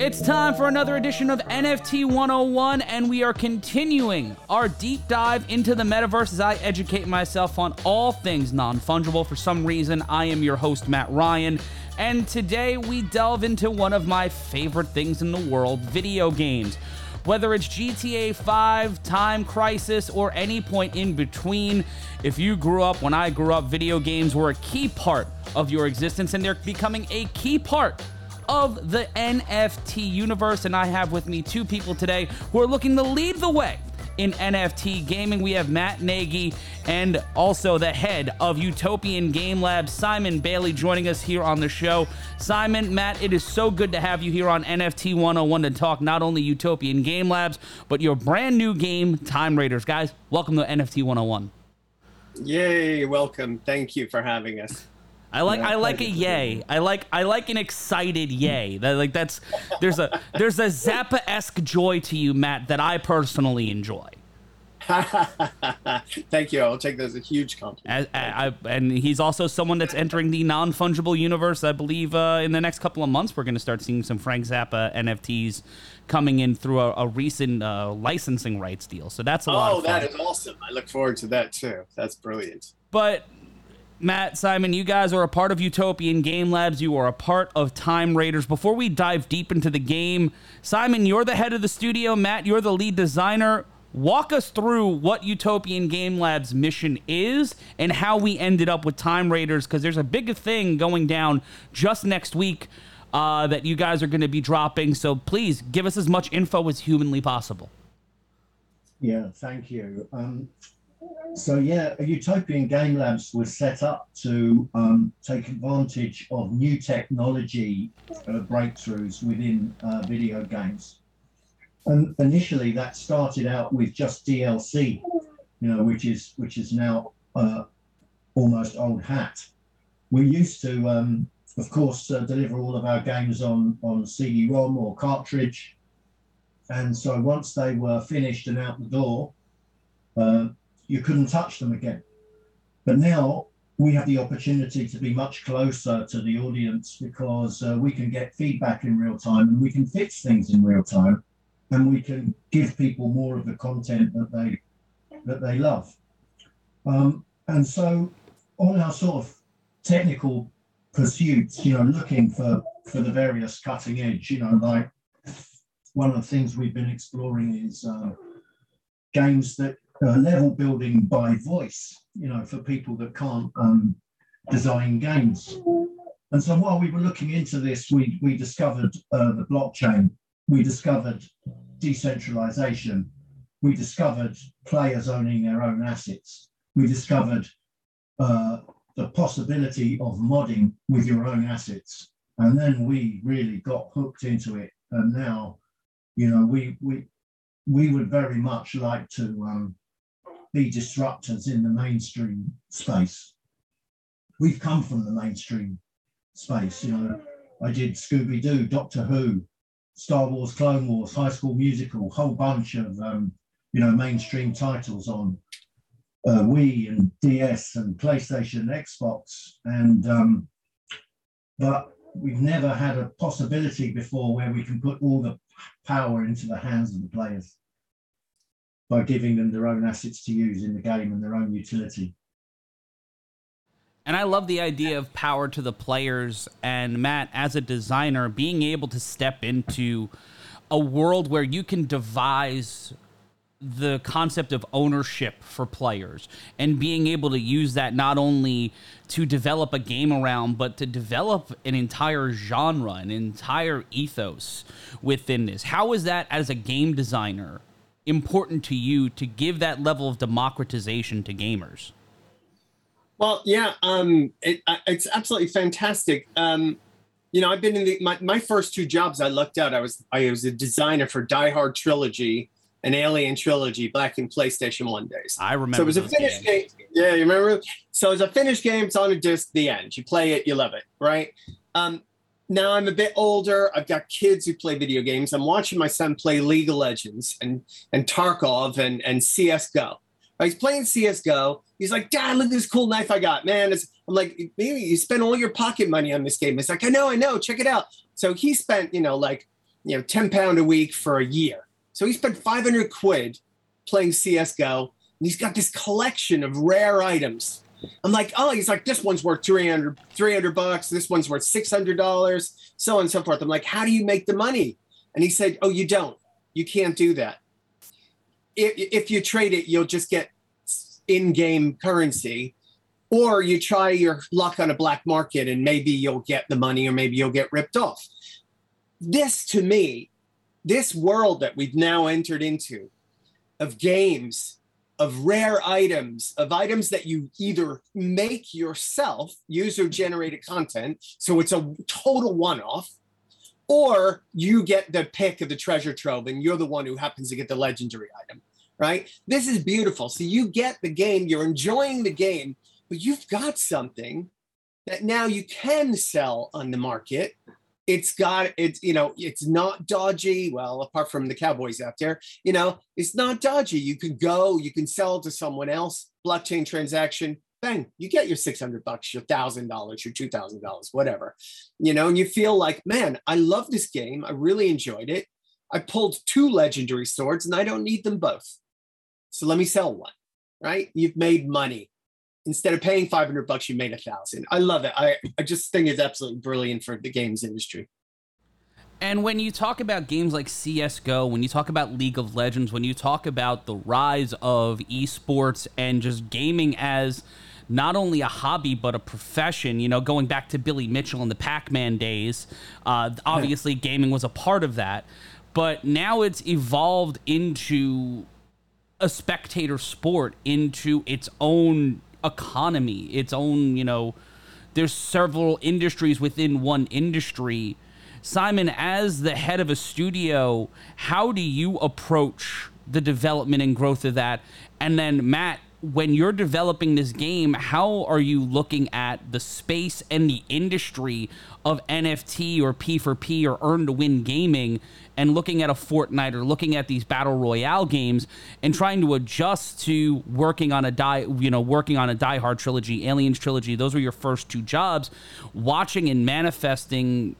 It's time for another edition of NFT 101, and we are continuing our deep dive into the metaverse as I educate myself on all things non fungible. For some reason, I am your host, Matt Ryan, and today we delve into one of my favorite things in the world video games. Whether it's GTA 5, Time Crisis, or any point in between, if you grew up when I grew up, video games were a key part of your existence, and they're becoming a key part of the NFT universe. And I have with me two people today who are looking to lead the way in NFT gaming. We have Matt Nagy and also the head of Utopian Game Lab, Simon Bailey, joining us here on the show. Simon, Matt, it is so good to have you here on NFT 101 to talk not only Utopian Game Labs, but your brand new game, Time Raiders. Guys, welcome to NFT 101. Yay, welcome. Thank you for having us. I like I like a yay. I like I like an excited yay. That like that's there's a there's a Zappa esque joy to you, Matt, that I personally enjoy. Thank you. I'll take that as a huge compliment. I, I, and he's also someone that's entering the non fungible universe. I believe uh, in the next couple of months we're going to start seeing some Frank Zappa NFTs coming in through a, a recent uh, licensing rights deal. So that's a oh, lot. Oh, that is awesome! I look forward to that too. That's brilliant. But Matt, Simon, you guys are a part of Utopian Game Labs. You are a part of Time Raiders. Before we dive deep into the game, Simon, you're the head of the studio. Matt, you're the lead designer. Walk us through what Utopian Game Labs' mission is and how we ended up with Time Raiders, because there's a big thing going down just next week uh, that you guys are going to be dropping. So please give us as much info as humanly possible. Yeah, thank you. Um, so yeah, Utopian Game Labs was set up to um, take advantage of new technology uh, breakthroughs within uh, video games. And initially, that started out with just DLC, you know, which is which is now uh, almost old hat. We used to, um, of course, uh, deliver all of our games on on CD-ROM or cartridge, and so once they were finished and out the door, uh, you couldn't touch them again. But now we have the opportunity to be much closer to the audience because uh, we can get feedback in real time and we can fix things in real time and we can give people more of the content that they that they love. Um, and so on our sort of technical pursuits, you know, looking for for the various cutting edge, you know, like one of the things we've been exploring is uh, games that uh, level building by voice, you know, for people that can't um, design games. And so while we were looking into this, we, we discovered uh, the blockchain, we discovered decentralization, we discovered players owning their own assets, we discovered uh, the possibility of modding with your own assets. And then we really got hooked into it. And now, you know, we we we would very much like to um, be disruptors in the mainstream space. We've come from the mainstream space, you know. I did Scooby Doo, Doctor Who, Star Wars, Clone Wars, High School Musical, whole bunch of um, you know mainstream titles on uh, Wii and DS and PlayStation, Xbox, and um, but we've never had a possibility before where we can put all the power into the hands of the players by giving them their own assets to use in the game and their own utility. And I love the idea of power to the players. And Matt, as a designer, being able to step into a world where you can devise the concept of ownership for players and being able to use that not only to develop a game around, but to develop an entire genre, an entire ethos within this. How is that as a game designer important to you to give that level of democratization to gamers? Well, yeah, um, it, it's absolutely fantastic. Um, you know, I've been in the my, my first two jobs. I lucked out. I was I was a designer for Die Hard trilogy and Alien trilogy back in PlayStation One days. I remember. So it was a finished games. game. Yeah, you remember? So it's a finished game. It's on a disc. The end. You play it. You love it, right? Um, now I'm a bit older. I've got kids who play video games. I'm watching my son play League of Legends and and Tarkov and and CS:GO. He's playing CS:GO. He's like, Dad, look at this cool knife I got, man. It's, I'm like, maybe you spent all your pocket money on this game. It's like, I know, I know. Check it out. So he spent, you know, like you know, 10 pound a week for a year. So he spent 500 quid playing CSGO and he's got this collection of rare items. I'm like, oh, he's like, this one's worth 300, 300 bucks. This one's worth $600, so on and so forth. I'm like, how do you make the money? And he said, oh, you don't. You can't do that. If, if you trade it, you'll just get in-game currency or you try your luck on a black market and maybe you'll get the money or maybe you'll get ripped off. This to me, this world that we've now entered into of games, of rare items, of items that you either make yourself, user generated content, so it's a total one off, or you get the pick of the treasure trove and you're the one who happens to get the legendary item, right? This is beautiful. So you get the game, you're enjoying the game, but you've got something that now you can sell on the market. It's got it's you know it's not dodgy. Well, apart from the cowboys out there, you know it's not dodgy. You can go, you can sell to someone else. Blockchain transaction, bang, you get your six hundred bucks, your thousand dollars, your two thousand dollars, whatever. You know, and you feel like, man, I love this game. I really enjoyed it. I pulled two legendary swords, and I don't need them both. So let me sell one. Right? You've made money instead of paying 500 bucks you made a thousand. I love it. I, I just think it's absolutely brilliant for the games industry. And when you talk about games like CSGO, when you talk about League of Legends, when you talk about the rise of esports and just gaming as not only a hobby but a profession, you know, going back to Billy Mitchell in the Pac Man days, uh, obviously gaming was a part of that. But now it's evolved into a spectator sport, into its own economy, its own, you know, there's several industries within one industry. Simon, as the head of a studio, how do you approach the development and growth of that? And then, Matt, when you're developing this game, how are you looking at the space and the industry of NFT or P4P or earn to win gaming and looking at a Fortnite or looking at these battle royale games and trying to adjust to working on a die, you know, working on a Die Hard trilogy, Aliens trilogy. Those were your first two jobs. Watching and manifesting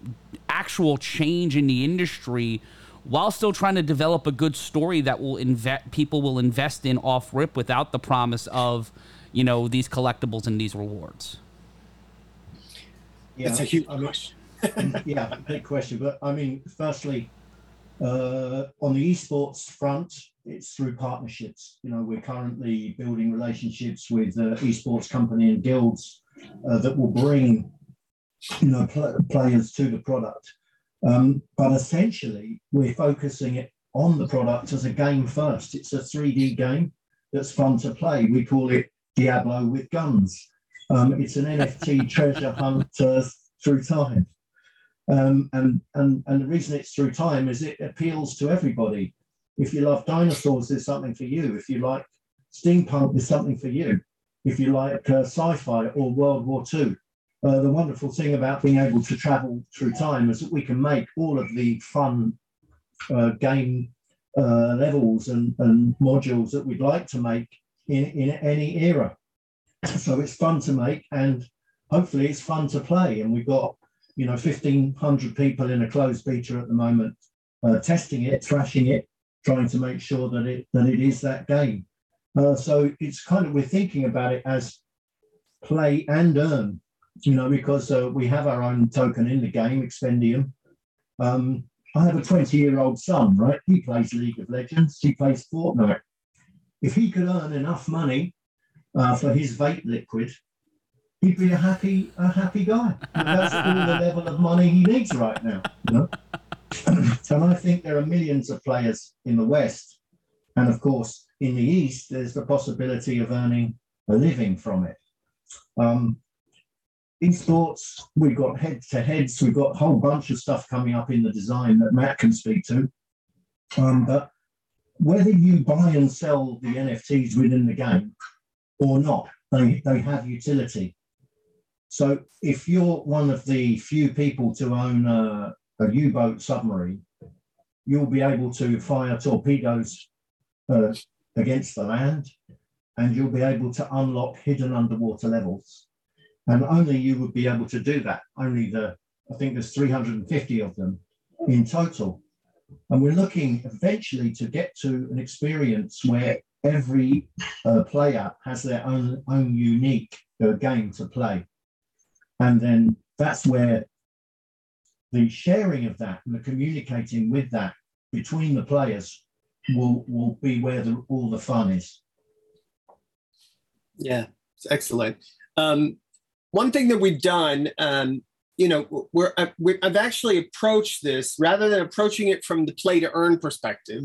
actual change in the industry while still trying to develop a good story that will invest people will invest in off rip without the promise of you know these collectibles and these rewards. Yeah it's a huge I mean, yeah big question but i mean firstly uh, on the esports front it's through partnerships. You know we're currently building relationships with uh, esports company and guilds uh, that will bring you know pl- players to the product um, but essentially, we're focusing it on the product as a game first. It's a 3D game that's fun to play. We call it Diablo with guns. Um, it's an NFT treasure hunt uh, through time. Um, and, and, and the reason it's through time is it appeals to everybody. If you love dinosaurs, there's something for you. If you like steampunk, there's something for you. If you like uh, sci fi or World War II, uh, the wonderful thing about being able to travel through time is that we can make all of the fun uh, game uh, levels and, and modules that we'd like to make in, in any era. So it's fun to make and hopefully it's fun to play. And we've got, you know, 1,500 people in a closed beta at the moment uh, testing it, thrashing it, trying to make sure that it, that it is that game. Uh, so it's kind of, we're thinking about it as play and earn you know, because uh, we have our own token in the game, Expendium. Um, I have a 20 year old son, right? He plays League of Legends, he plays Fortnite. If he could earn enough money uh, for his vape liquid, he'd be a happy, a happy guy. That's all the level of money he needs right now. You know? and I think there are millions of players in the West. And of course, in the East, there's the possibility of earning a living from it. Um, esports, we've got head to heads, we've got a whole bunch of stuff coming up in the design that Matt can speak to. Um, but whether you buy and sell the NFTs within the game or not, they, they have utility. So if you're one of the few people to own a, a U-boat submarine, you'll be able to fire torpedoes uh, against the land and you'll be able to unlock hidden underwater levels and only you would be able to do that. Only the, I think there's 350 of them in total. And we're looking eventually to get to an experience where every uh, player has their own, own unique uh, game to play. And then that's where the sharing of that and the communicating with that between the players will, will be where the, all the fun is. Yeah, it's excellent. Um, one thing that we've done, um, you know, we're, uh, we I've actually approached this rather than approaching it from the play to earn perspective.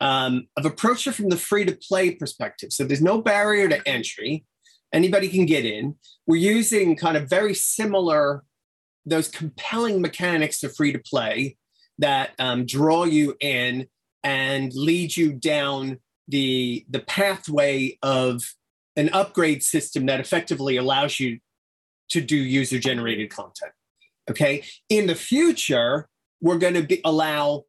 Um, I've approached it from the free to play perspective. So there's no barrier to entry; anybody can get in. We're using kind of very similar, those compelling mechanics to free to play that um, draw you in and lead you down the the pathway of an upgrade system that effectively allows you to do user generated content. Okay. In the future, we're going to be allow,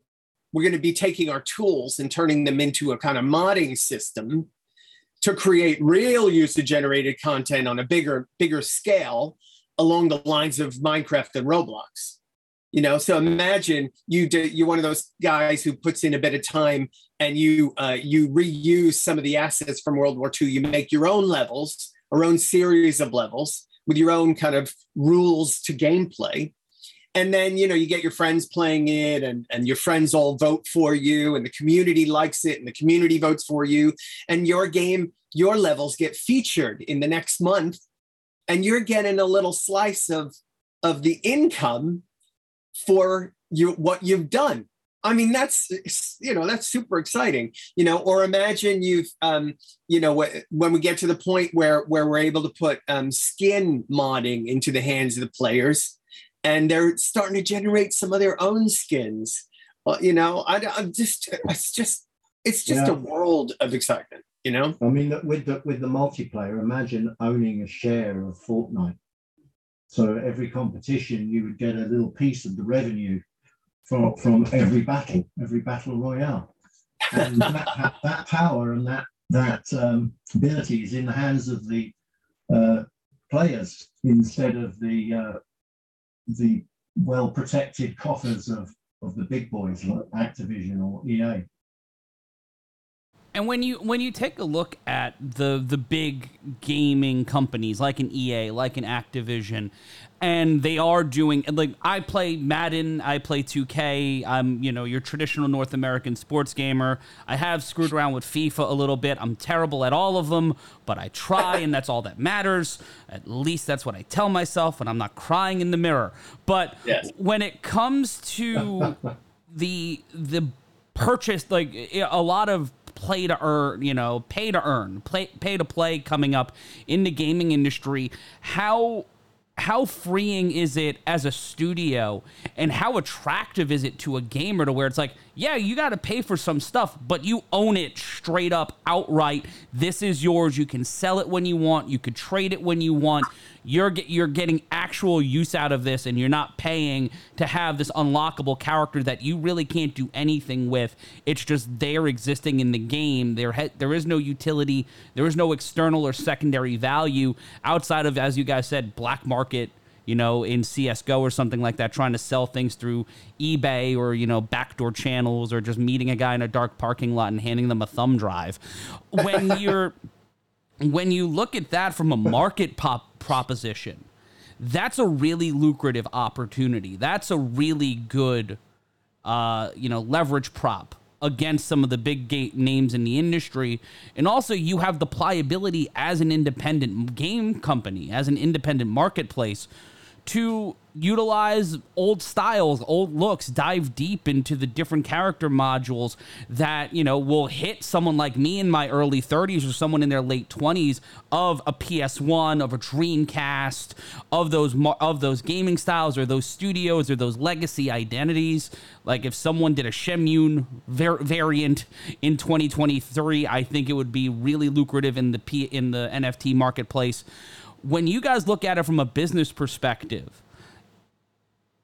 we're going to be taking our tools and turning them into a kind of modding system to create real user generated content on a bigger, bigger scale along the lines of Minecraft and Roblox. You know, so imagine you do, you're one of those guys who puts in a bit of time and you uh, you reuse some of the assets from World War II. You make your own levels, our own series of levels, with your own kind of rules to gameplay. And then you know you get your friends playing it and, and your friends all vote for you and the community likes it and the community votes for you. And your game your levels get featured in the next month and you're getting a little slice of of the income for you what you've done I mean, that's you know that's super exciting, you know. Or imagine you've um, you know when we get to the point where where we're able to put um, skin modding into the hands of the players, and they're starting to generate some of their own skins. Well, you know, I, am just it's just it's just yeah. a world of excitement, you know. I mean, with the with the multiplayer, imagine owning a share of Fortnite. So every competition, you would get a little piece of the revenue from, from every battle, every battle royale. And that, that power and that, that um, ability is in the hands of the uh, players instead of the, uh, the well protected coffers of, of the big boys like Activision or EA. And when you when you take a look at the the big gaming companies like an EA, like an Activision, and they are doing like I play Madden, I play 2K. I'm you know your traditional North American sports gamer. I have screwed around with FIFA a little bit. I'm terrible at all of them, but I try, and that's all that matters. At least that's what I tell myself, and I'm not crying in the mirror. But yes. when it comes to the the purchase, like a lot of play to earn, you know, pay to earn, play, pay to play coming up in the gaming industry. How how freeing is it as a studio and how attractive is it to a gamer to where it's like yeah you got to pay for some stuff but you own it straight up outright. This is yours. You can sell it when you want. You could trade it when you want you're you're getting actual use out of this and you're not paying to have this unlockable character that you really can't do anything with. It's just there existing in the game. There there is no utility. There is no external or secondary value outside of as you guys said black market you know, in CSGO or something like that, trying to sell things through eBay or, you know, backdoor channels or just meeting a guy in a dark parking lot and handing them a thumb drive. When you're when you look at that from a market pop proposition, that's a really lucrative opportunity. That's a really good, uh, you know, leverage prop against some of the big gate names in the industry. And also, you have the pliability as an independent game company, as an independent marketplace to utilize old styles, old looks, dive deep into the different character modules that, you know, will hit someone like me in my early 30s or someone in their late 20s of a PS1, of a Dreamcast, of those of those gaming styles or those studios or those legacy identities. Like if someone did a Shenmue var- variant in 2023, I think it would be really lucrative in the P- in the NFT marketplace when you guys look at it from a business perspective,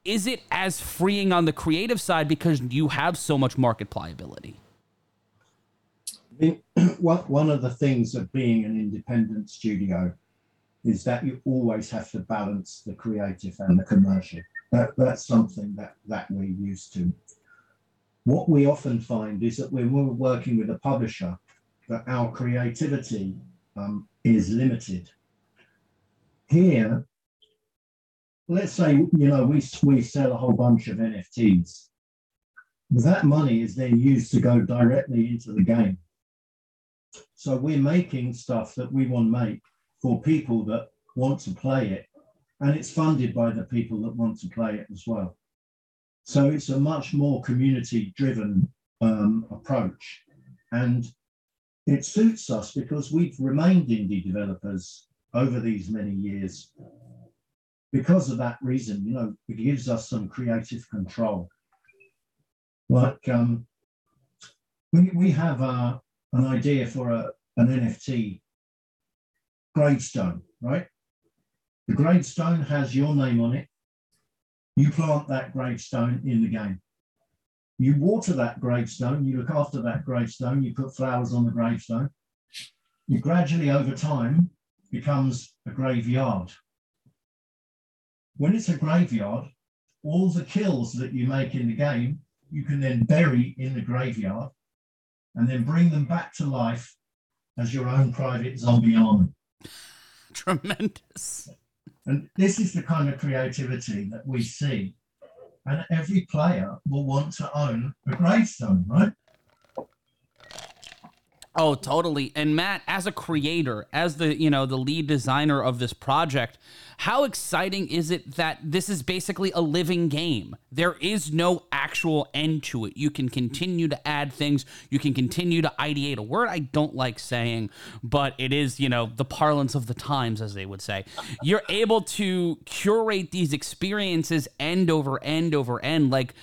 is it as freeing on the creative side because you have so much market pliability? one of the things of being an independent studio is that you always have to balance the creative and the commercial. That, that's something that, that we're used to. what we often find is that when we're working with a publisher, that our creativity um, is limited. Here, let's say you know we we sell a whole bunch of NFTs. That money is then used to go directly into the game. So we're making stuff that we want to make for people that want to play it, and it's funded by the people that want to play it as well. So it's a much more community-driven um, approach, and it suits us because we've remained indie developers over these many years because of that reason, you know, it gives us some creative control. Like um, we, we have uh, an idea for a, an NFT gravestone, right? The gravestone has your name on it. You plant that gravestone in the game. You water that gravestone, you look after that gravestone, you put flowers on the gravestone. You gradually, over time, becomes a graveyard when it's a graveyard, all the kills that you make in the game, you can then bury in the graveyard and then bring them back to life as your own private zombie army. Tremendous. And this is the kind of creativity that we see. And every player will want to own a gravestone, right? Oh, totally. And Matt, as a creator, as the, you know, the lead designer of this project, how exciting is it that this is basically a living game? There is no actual end to it. You can continue to add things, you can continue to ideate a word I don't like saying, but it is, you know, the parlance of the times as they would say. You're able to curate these experiences end over end over end like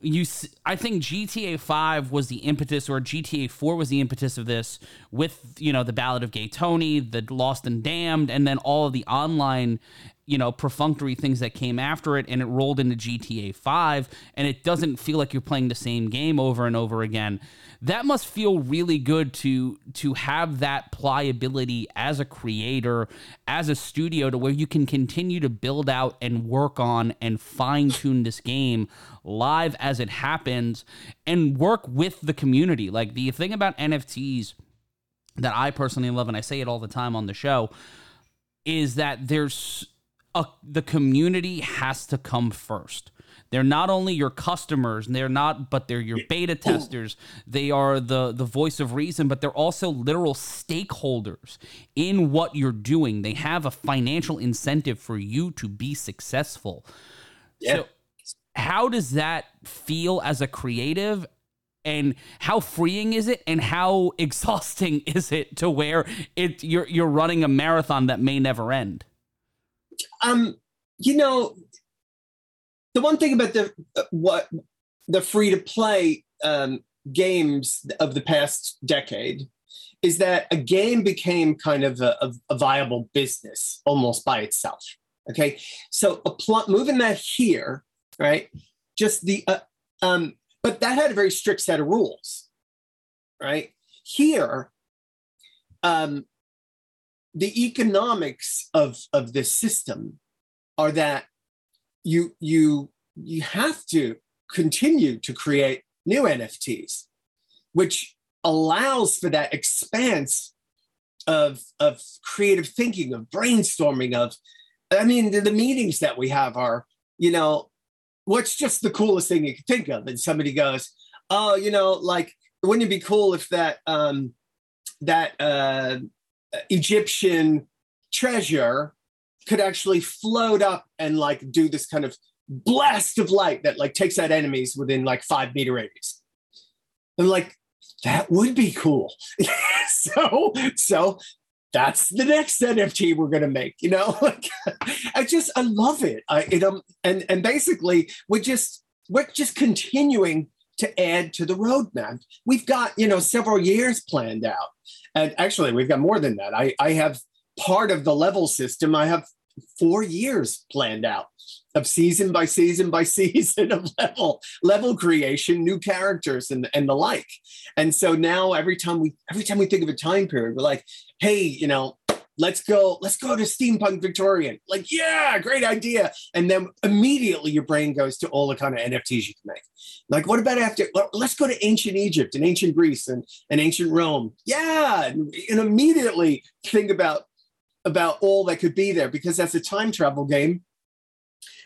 you I think GTA 5 was the impetus or GTA 4 was the impetus of this with you know the Ballad of Gay Tony, the Lost and Damned and then all of the online you know perfunctory things that came after it and it rolled into GTA 5 and it doesn't feel like you're playing the same game over and over again. That must feel really good to to have that pliability as a creator as a studio to where you can continue to build out and work on and fine tune this game live as it happens and work with the community. Like the thing about NFTs that I personally love and I say it all the time on the show is that there's a, the community has to come first. They're not only your customers, and they're not, but they're your beta testers. They are the the voice of reason, but they're also literal stakeholders in what you're doing. They have a financial incentive for you to be successful. Yeah. So how does that feel as a creative and how freeing is it and how exhausting is it to where it you're you're running a marathon that may never end um, you know, the one thing about the uh, what the free to play um, games of the past decade is that a game became kind of a, a, viable business almost by itself. Okay, so a pl- moving that here, right? Just the, uh, um, but that had a very strict set of rules, right? Here, um, the economics of of this system are that you you you have to continue to create new NFTs, which allows for that expanse of of creative thinking, of brainstorming, of I mean, the, the meetings that we have are, you know, what's just the coolest thing you can think of? And somebody goes, Oh, you know, like, wouldn't it be cool if that um that uh Egyptian treasure could actually float up and like do this kind of blast of light that like takes out enemies within like five meter radius. I'm like, that would be cool. so, so that's the next NFT we're gonna make. You know, like I just I love it. I it um and and basically we're just we're just continuing to add to the roadmap. We've got you know several years planned out and actually we've got more than that. I i have part of the level system i have four years planned out of season by season by season of level level creation new characters and and the like. And so now every time we every time we think of a time period we're like hey you know let's go, let's go to steampunk Victorian. Like, yeah, great idea. And then immediately your brain goes to all the kind of NFTs you can make. Like, what about after? Let's go to ancient Egypt and ancient Greece and, and ancient Rome. Yeah, and, and immediately think about about all that could be there because that's a time travel game.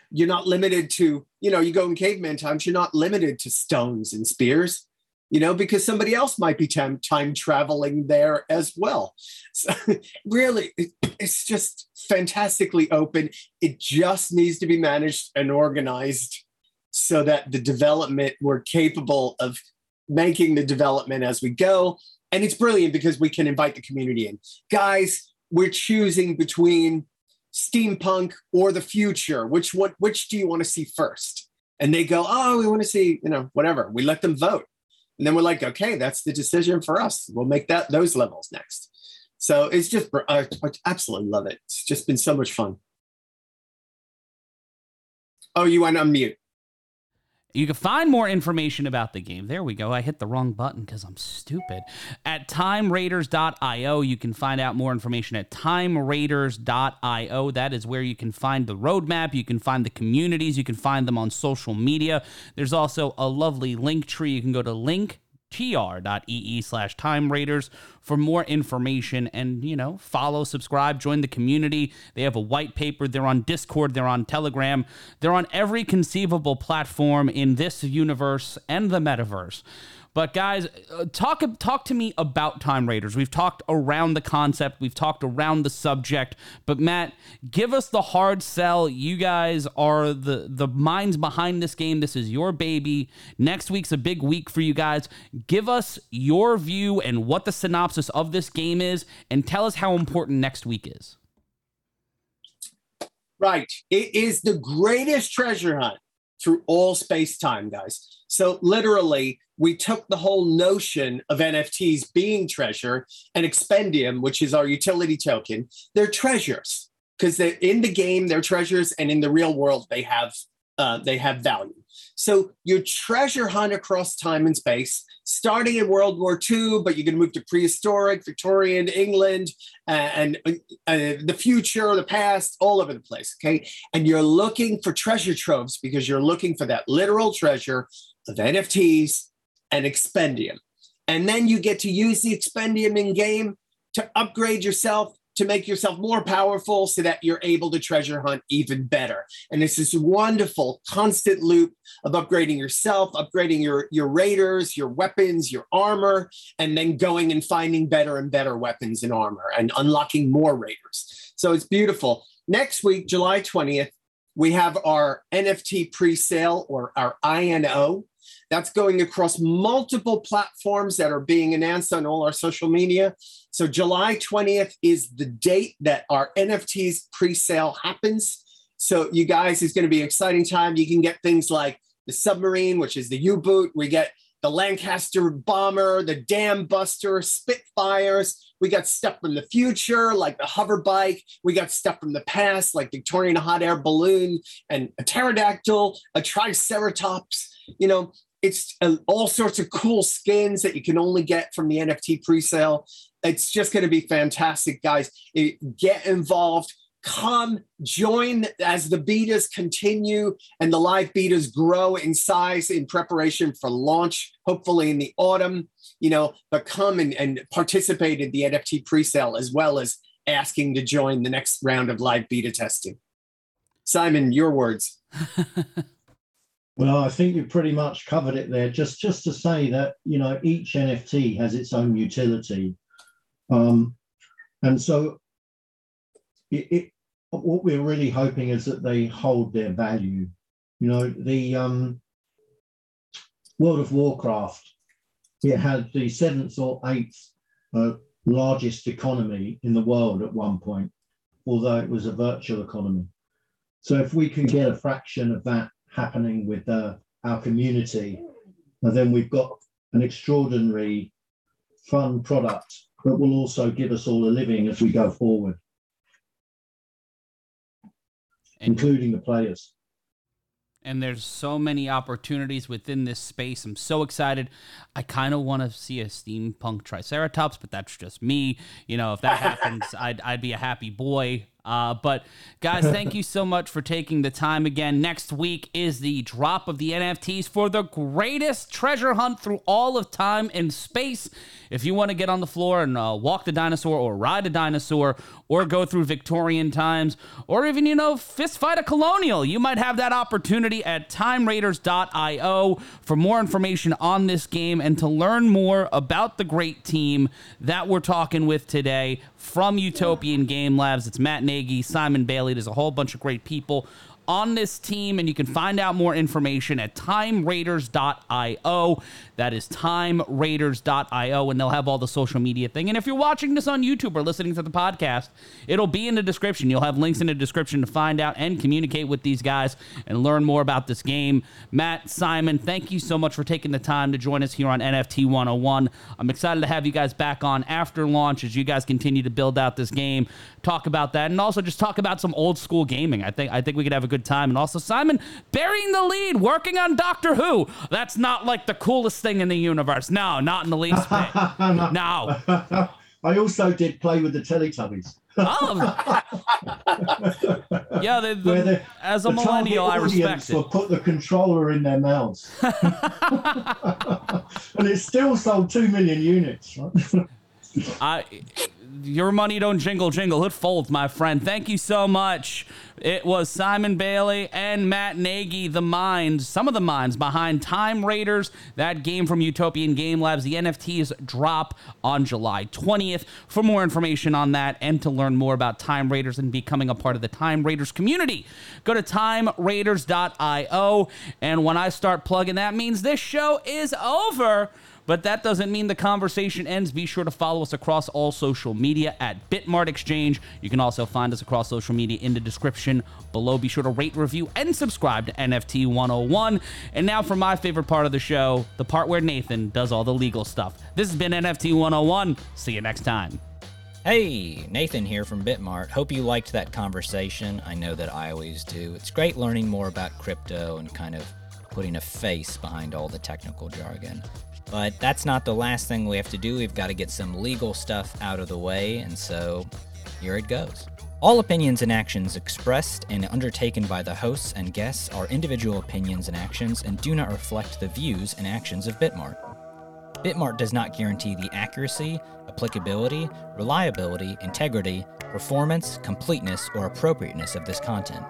You're not limited to, you know, you go in caveman times. You're not limited to stones and spears you know, because somebody else might be time, time traveling there as well. So really, it, it's just fantastically open. It just needs to be managed and organized so that the development, we're capable of making the development as we go. And it's brilliant because we can invite the community in. Guys, we're choosing between steampunk or the future. Which one, which do you want to see first? And they go, oh, we want to see, you know, whatever. We let them vote and then we're like, okay, that's the decision for us. We'll make that those levels next. So it's just, I, absolutely love it. It's just been so much fun. Oh, you want to mute. You can find more information about the game. There we go. I hit the wrong button because I'm stupid. At timeraiders.io, you can find out more information at timeraiders.io. That is where you can find the roadmap. You can find the communities. You can find them on social media. There's also a lovely link tree. You can go to link tr.ee slash time raiders for more information. And you know follow subscribe join the community. They have a white paper. They're on discord. They're on telegram. They're on every conceivable platform in this universe and the metaverse but guys, uh, talk talk to me about Time Raiders. We've talked around the concept, we've talked around the subject, but Matt, give us the hard sell. You guys are the the minds behind this game. This is your baby. Next week's a big week for you guys. Give us your view and what the synopsis of this game is and tell us how important next week is. Right. It is the greatest treasure hunt through all space time, guys. So, literally, we took the whole notion of NFTs being treasure and Expendium, which is our utility token, they're treasures because they're in the game, they're treasures, and in the real world, they have uh, they have value. So you treasure hunt across time and space, starting in World War II, but you can move to prehistoric, Victorian England, uh, and uh, uh, the future, the past, all over the place. Okay. And you're looking for treasure troves because you're looking for that literal treasure of NFTs and Expendium. And then you get to use the Expendium in game to upgrade yourself to make yourself more powerful so that you're able to treasure hunt even better. And it's this wonderful constant loop of upgrading yourself, upgrading your, your raiders, your weapons, your armor, and then going and finding better and better weapons and armor and unlocking more raiders. So it's beautiful. Next week, July 20th, we have our NFT pre sale or our INO. That's going across multiple platforms that are being announced on all our social media. So July 20th is the date that our NFTs pre-sale happens. So you guys, it's going to be an exciting time. You can get things like the submarine, which is the U-boot. We get the Lancaster bomber, the Dam Buster, Spitfires. We got stuff from the future, like the hover bike. We got stuff from the past, like Victorian hot air balloon and a pterodactyl, a triceratops. You know, it's uh, all sorts of cool skins that you can only get from the NFT pre-sale. It's just going to be fantastic, guys. It, get involved. Come join as the betas continue and the live betas grow in size in preparation for launch, hopefully in the autumn. You know, but come and, and participate in the NFT pre-sale as well as asking to join the next round of live beta testing. Simon, your words. Well, I think you've pretty much covered it there. Just just to say that you know each NFT has its own utility, um, and so it, it, what we're really hoping is that they hold their value. You know, the um, World of Warcraft, it had the seventh or eighth uh, largest economy in the world at one point, although it was a virtual economy. So if we can get a fraction of that happening with uh, our community. And then we've got an extraordinary fun product that will also give us all a living as we go forward, including the players. and there's so many opportunities within this space. I'm so excited. I kind of want to see a steampunk Triceratops, but that's just me. You know, if that happens, I'd, I'd be a happy boy. Uh, but guys, thank you so much for taking the time again. Next week is the drop of the NFTs for the greatest treasure hunt through all of time and space. If you want to get on the floor and uh, walk the dinosaur or ride a dinosaur or go through Victorian times or even, you know, fist fight a colonial, you might have that opportunity at timeraiders.io for more information on this game and to learn more about the great team that we're talking with today from Utopian Game Labs. It's Matt Nagy, Simon Bailey. There's a whole bunch of great people on this team, and you can find out more information at timeraiders.io. That is timeraiders.io, and they'll have all the social media thing. And if you're watching this on YouTube or listening to the podcast, it'll be in the description. You'll have links in the description to find out and communicate with these guys and learn more about this game. Matt, Simon, thank you so much for taking the time to join us here on NFT 101. I'm excited to have you guys back on after launch as you guys continue to build out this game, talk about that, and also just talk about some old school gaming. I think I think we could have a good time. And also Simon burying the lead, working on Doctor Who. That's not like the coolest thing in the universe. No, not in the least bit. no. I also did play with the Teletubbies. Oh. yeah, the, the, the, as a millennial, I respect it. Put the controller in their mouths, and it still sold two million units. Right? I your money don't jingle jingle. It folds, my friend. Thank you so much. It was Simon Bailey and Matt Nagy, the minds, some of the minds behind Time Raiders, that game from Utopian Game Labs. The NFTs drop on July 20th. For more information on that and to learn more about Time Raiders and becoming a part of the Time Raiders community, go to timeraiders.io. And when I start plugging, that means this show is over. But that doesn't mean the conversation ends. Be sure to follow us across all social media at Bitmart Exchange. You can also find us across social media in the description below. Be sure to rate, review, and subscribe to NFT 101. And now for my favorite part of the show, the part where Nathan does all the legal stuff. This has been NFT 101. See you next time. Hey, Nathan here from Bitmart. Hope you liked that conversation. I know that I always do. It's great learning more about crypto and kind of putting a face behind all the technical jargon. But that's not the last thing we have to do. We've got to get some legal stuff out of the way, and so here it goes. All opinions and actions expressed and undertaken by the hosts and guests are individual opinions and actions and do not reflect the views and actions of Bitmart. Bitmart does not guarantee the accuracy, applicability, reliability, integrity, performance, completeness, or appropriateness of this content.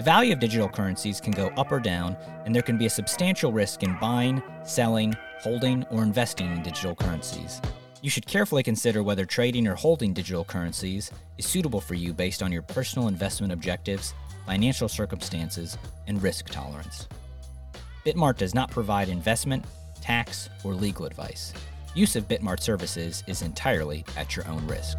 The value of digital currencies can go up or down, and there can be a substantial risk in buying, selling, holding, or investing in digital currencies. You should carefully consider whether trading or holding digital currencies is suitable for you based on your personal investment objectives, financial circumstances, and risk tolerance. Bitmart does not provide investment, tax, or legal advice. Use of Bitmart services is entirely at your own risk.